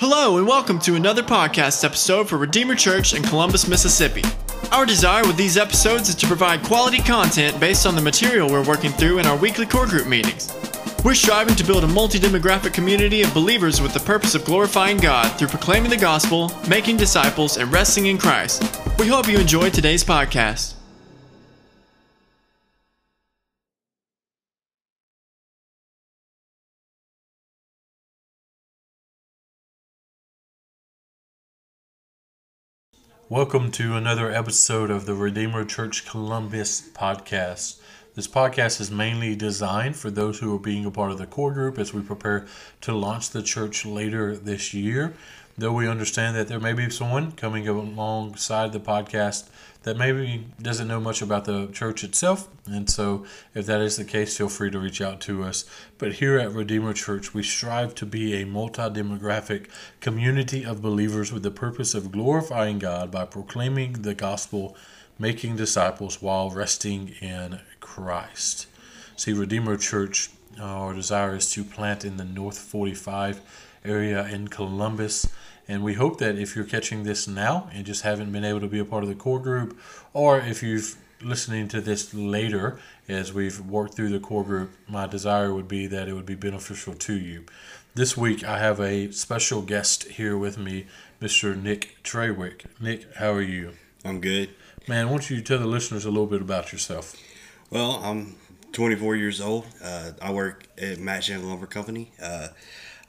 Hello, and welcome to another podcast episode for Redeemer Church in Columbus, Mississippi. Our desire with these episodes is to provide quality content based on the material we're working through in our weekly core group meetings. We're striving to build a multi demographic community of believers with the purpose of glorifying God through proclaiming the gospel, making disciples, and resting in Christ. We hope you enjoyed today's podcast. Welcome to another episode of the Redeemer Church Columbus podcast. This podcast is mainly designed for those who are being a part of the core group as we prepare to launch the church later this year. Though we understand that there may be someone coming alongside the podcast that maybe doesn't know much about the church itself. And so, if that is the case, feel free to reach out to us. But here at Redeemer Church, we strive to be a multi demographic community of believers with the purpose of glorifying God by proclaiming the gospel, making disciples while resting in Christ. See, Redeemer Church, our desire is to plant in the North 45 area in Columbus. And we hope that if you're catching this now and just haven't been able to be a part of the core group, or if you're listening to this later as we've worked through the core group, my desire would be that it would be beneficial to you. This week, I have a special guest here with me, Mr. Nick Trawick. Nick, how are you? I'm good. Man, why don't you tell the listeners a little bit about yourself? Well, I'm 24 years old. Uh, I work at Matt Chandler Lumber Company. Uh,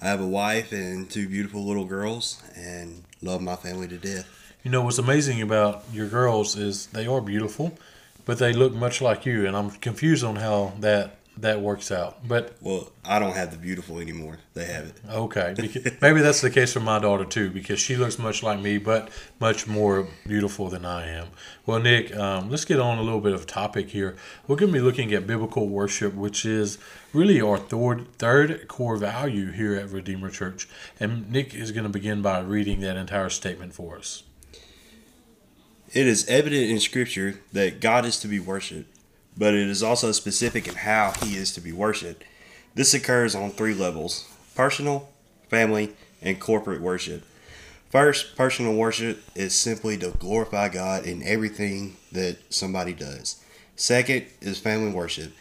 I have a wife and two beautiful little girls and love my family to death. You know, what's amazing about your girls is they are beautiful, but they look much like you, and I'm confused on how that that works out. But well, I don't have the beautiful anymore. They have it. Okay, maybe that's the case for my daughter too, because she looks much like me, but much more beautiful than I am. Well, Nick, um, let's get on a little bit of topic here. We're going to be looking at biblical worship, which is really our third third core value here at Redeemer Church, and Nick is going to begin by reading that entire statement for us. It is evident in Scripture that God is to be worshipped but it is also specific in how he is to be worshiped. This occurs on three levels personal, family, and corporate worship. First, personal worship is simply to glorify God in everything that somebody does. Second is family worship.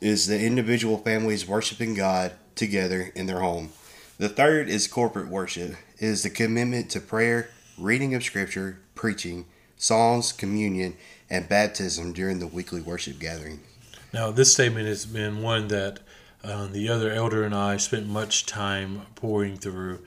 Is the individual families worshiping God together in their home. The third is corporate worship. Is the commitment to prayer, reading of scripture, preaching, songs, communion, and baptism during the weekly worship gathering. Now, this statement has been one that uh, the other elder and I spent much time pouring through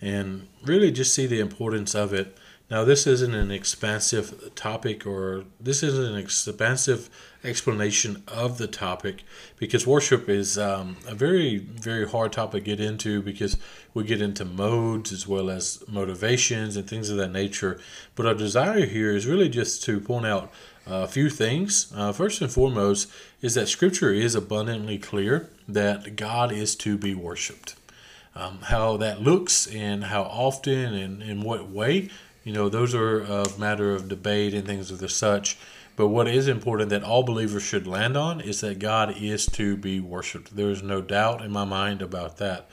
and really just see the importance of it. Now, this isn't an expansive topic or this isn't an expansive explanation of the topic because worship is um, a very, very hard topic to get into because we get into modes as well as motivations and things of that nature. But our desire here is really just to point out a few things. Uh, first and foremost is that Scripture is abundantly clear that God is to be worshiped. Um, how that looks and how often and in what way you know, those are a matter of debate and things of the such. But what is important that all believers should land on is that God is to be worshiped. There is no doubt in my mind about that.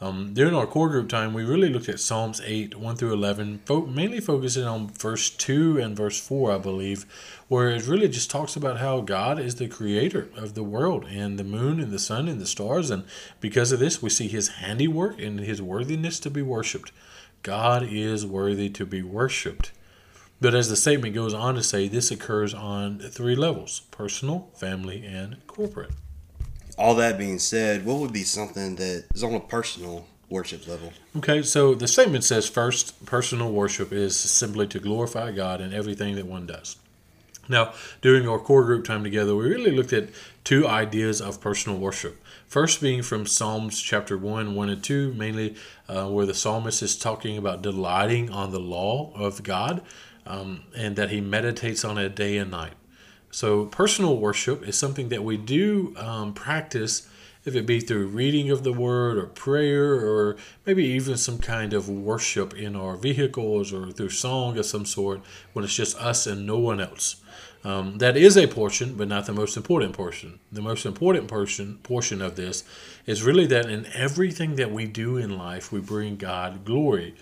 Um, during our core group time, we really looked at Psalms 8, 1 through 11, fo- mainly focusing on verse 2 and verse 4, I believe, where it really just talks about how God is the creator of the world and the moon and the sun and the stars. And because of this, we see his handiwork and his worthiness to be worshiped. God is worthy to be worshiped. But as the statement goes on to say, this occurs on three levels personal, family, and corporate. All that being said, what would be something that is on a personal worship level? Okay, so the statement says first, personal worship is simply to glorify God in everything that one does. Now, during our core group time together, we really looked at two ideas of personal worship. First, being from Psalms chapter 1, 1 and 2, mainly uh, where the psalmist is talking about delighting on the law of God um, and that he meditates on it day and night. So, personal worship is something that we do um, practice, if it be through reading of the word or prayer or maybe even some kind of worship in our vehicles or through song of some sort when it's just us and no one else. Um, that is a portion, but not the most important portion. The most important portion portion of this is really that in everything that we do in life, we bring God glory.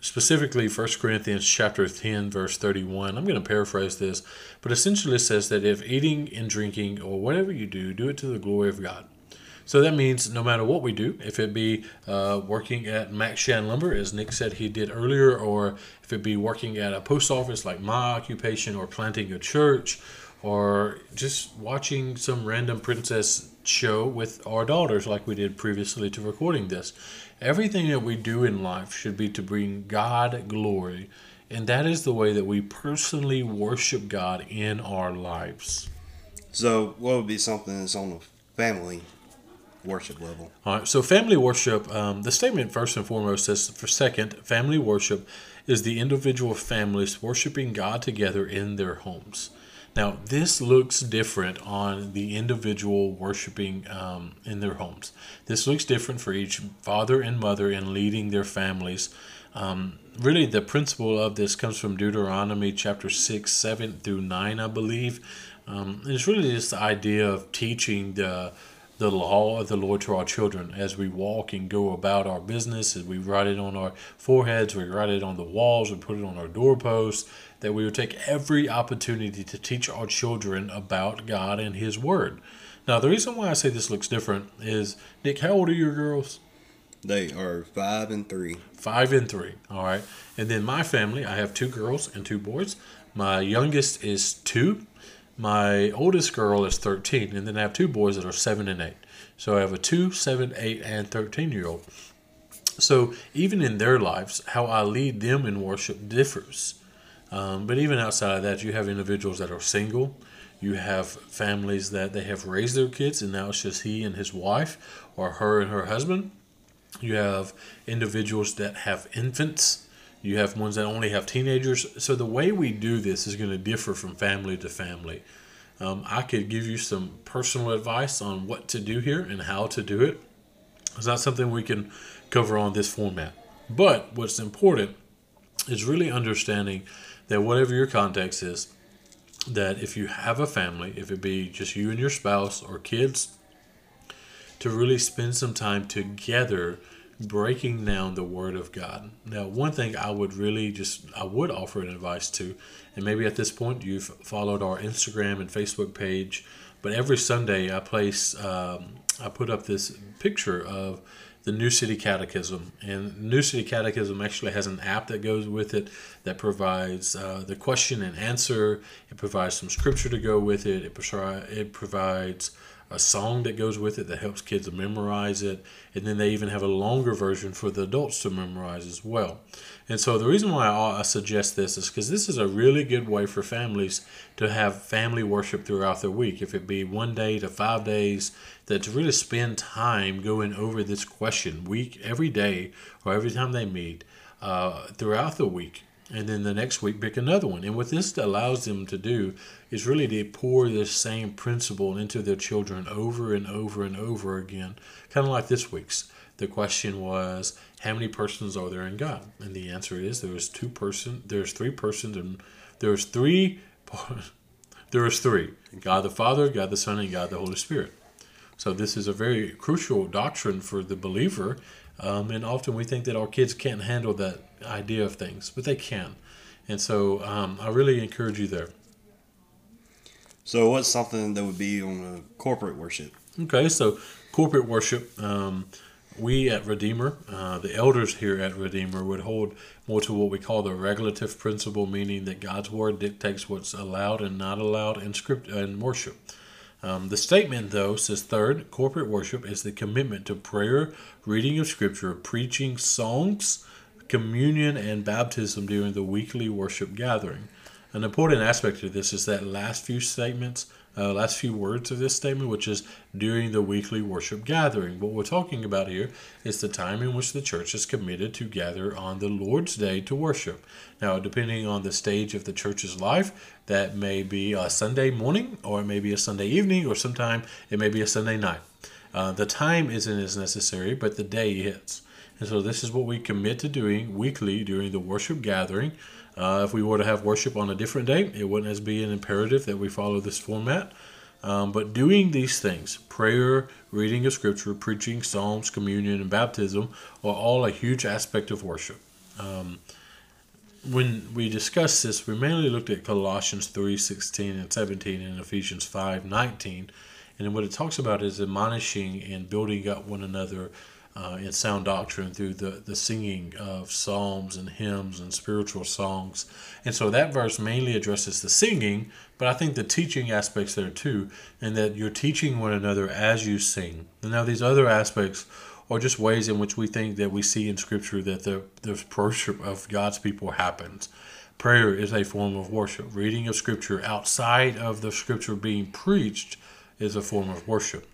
Specifically, 1 Corinthians chapter 10, verse 31. I'm going to paraphrase this, but essentially it says that if eating and drinking or whatever you do, do it to the glory of God. So that means no matter what we do, if it be uh, working at Max Shan Lumber, as Nick said he did earlier, or if it be working at a post office like my occupation, or planting a church, or just watching some random princess show with our daughters like we did previously to recording this. Everything that we do in life should be to bring God glory. And that is the way that we personally worship God in our lives. So, what would be something that's on the family worship level. All right, so family worship, um, the statement first and foremost says for second, family worship is the individual families worshiping God together in their homes. Now, this looks different on the individual worshiping um, in their homes. This looks different for each father and mother in leading their families. Um, really, the principle of this comes from Deuteronomy chapter 6, 7 through 9, I believe. Um, it's really just the idea of teaching the the law of the Lord to our children as we walk and go about our business, as we write it on our foreheads, we write it on the walls, we put it on our doorposts, that we would take every opportunity to teach our children about God and His Word. Now, the reason why I say this looks different is, Nick, how old are your girls? They are five and three. Five and three. All right. And then my family, I have two girls and two boys. My youngest is two, my oldest girl is 13, and then I have two boys that are 7 and 8. So I have a 2, 7, 8, and 13 year old. So even in their lives, how I lead them in worship differs. Um, but even outside of that, you have individuals that are single. You have families that they have raised their kids, and now it's just he and his wife, or her and her husband. You have individuals that have infants you have ones that only have teenagers. So the way we do this is going to differ from family to family. Um, I could give you some personal advice on what to do here and how to do it. It's not something we can cover on this format. But what's important is really understanding that whatever your context is, that if you have a family, if it be just you and your spouse or kids, to really spend some time together breaking down the word of God. Now, one thing I would really just I would offer an advice to, and maybe at this point you've followed our Instagram and Facebook page, but every Sunday I place um, I put up this picture of the New City Catechism, and New City Catechism actually has an app that goes with it that provides uh, the question and answer. It provides some scripture to go with it. It, it provides a song that goes with it that helps kids memorize it, and then they even have a longer version for the adults to memorize as well. And so the reason why I suggest this is because this is a really good way for families to have family worship throughout the week. If it be one day to five days, that to really spend time going over this question week every day or every time they meet uh, throughout the week and then the next week pick another one. And what this allows them to do is really to pour this same principle into their children over and over and over again, kind of like this week's. The question was, how many persons are there in God? And the answer is there is two person, there's three persons, and there's three, there is three: God the Father, God the Son, and God the Holy Spirit. So this is a very crucial doctrine for the believer um, and often we think that our kids can't handle that idea of things, but they can. And so um, I really encourage you there. So, what's something that would be on a corporate worship? Okay, so corporate worship, um, we at Redeemer, uh, the elders here at Redeemer, would hold more to what we call the regulative principle, meaning that God's word dictates what's allowed and not allowed in script and worship. Um, the statement, though, says third, corporate worship is the commitment to prayer, reading of scripture, preaching, songs, communion, and baptism during the weekly worship gathering. An important aspect of this is that last few statements uh, last few words of this statement, which is during the weekly worship gathering. What we're talking about here is the time in which the church is committed to gather on the Lord's Day to worship. Now, depending on the stage of the church's life, that may be a Sunday morning, or it may be a Sunday evening, or sometime it may be a Sunday night. Uh, the time isn't as necessary, but the day hits. And so this is what we commit to doing weekly during the worship gathering. Uh, if we were to have worship on a different day, it wouldn't as be an imperative that we follow this format. Um, but doing these things, prayer, reading of scripture, preaching, psalms, communion, and baptism, are all a huge aspect of worship. Um, when we discussed this, we mainly looked at Colossians 3 16 and 17 and Ephesians 5 19. And what it talks about is admonishing and building up one another uh, in sound doctrine through the, the singing of psalms and hymns and spiritual songs. And so that verse mainly addresses the singing, but I think the teaching aspects there too, and that you're teaching one another as you sing. And now these other aspects are just ways in which we think that we see in Scripture that the, the worship of God's people happens. Prayer is a form of worship. Reading of Scripture outside of the Scripture being preached is a form of worship.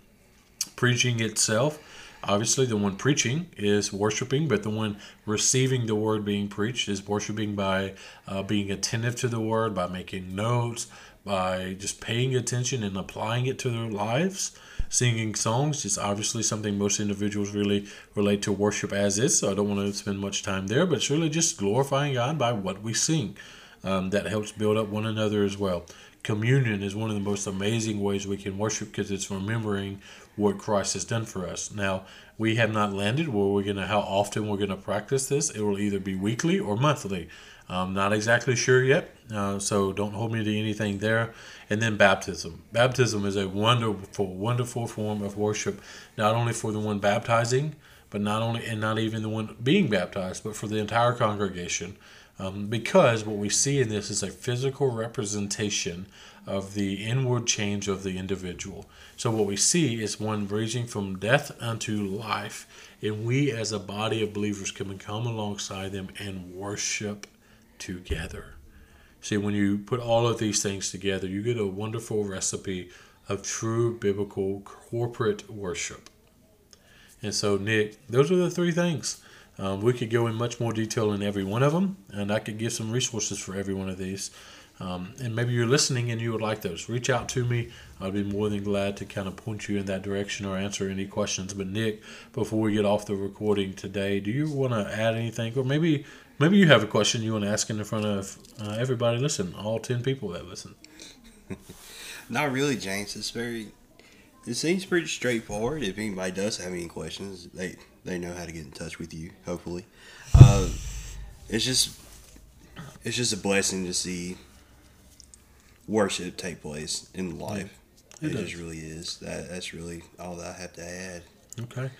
Preaching itself Obviously, the one preaching is worshiping, but the one receiving the word being preached is worshiping by uh, being attentive to the word, by making notes, by just paying attention and applying it to their lives. Singing songs is obviously something most individuals really relate to worship as is, so I don't want to spend much time there, but it's really just glorifying God by what we sing. Um, that helps build up one another as well communion is one of the most amazing ways we can worship because it's remembering what Christ has done for us. Now, we have not landed where we're going to, how often we're going to practice this. It will either be weekly or monthly. I'm not exactly sure yet, uh, so don't hold me to anything there. And then baptism. Baptism is a wonderful, wonderful form of worship, not only for the one baptizing, but not only, and not even the one being baptized, but for the entire congregation. Um, because what we see in this is a physical representation of the inward change of the individual. So, what we see is one raising from death unto life, and we as a body of believers can come alongside them and worship together. See, when you put all of these things together, you get a wonderful recipe of true biblical corporate worship. And so, Nick, those are the three things um, we could go in much more detail in every one of them, and I could give some resources for every one of these. Um, and maybe you're listening and you would like those. Reach out to me. I'd be more than glad to kind of point you in that direction or answer any questions. But Nick, before we get off the recording today, do you want to add anything, or maybe maybe you have a question you want to ask in front of uh, everybody? Listen, all ten people that listen. Not really, James. It's very. It seems pretty straightforward. If anybody does have any questions, they they know how to get in touch with you. Hopefully, uh, it's just it's just a blessing to see worship take place in life. Yeah, it, it just really is. That that's really all that I have to add. Okay.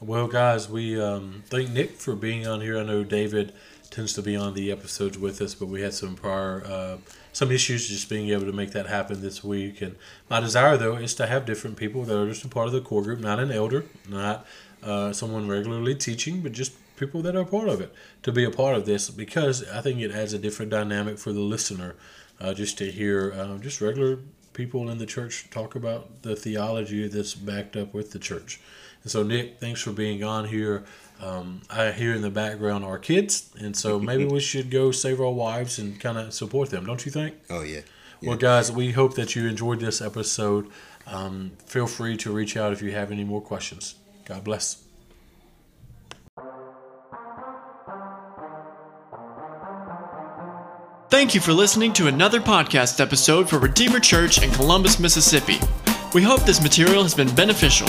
Well, guys, we um, thank Nick for being on here. I know David tends to be on the episodes with us, but we had some prior uh, some issues just being able to make that happen this week. And my desire, though, is to have different people that are just a part of the core group, not an elder, not uh, someone regularly teaching, but just people that are part of it to be a part of this because I think it adds a different dynamic for the listener uh, just to hear uh, just regular people in the church talk about the theology that's backed up with the church. And so, Nick, thanks for being on here. Um, I hear in the background our kids, and so maybe we should go save our wives and kind of support them, don't you think? Oh, yeah. yeah. Well, guys, we hope that you enjoyed this episode. Um, feel free to reach out if you have any more questions. God bless. Thank you for listening to another podcast episode for Redeemer Church in Columbus, Mississippi. We hope this material has been beneficial.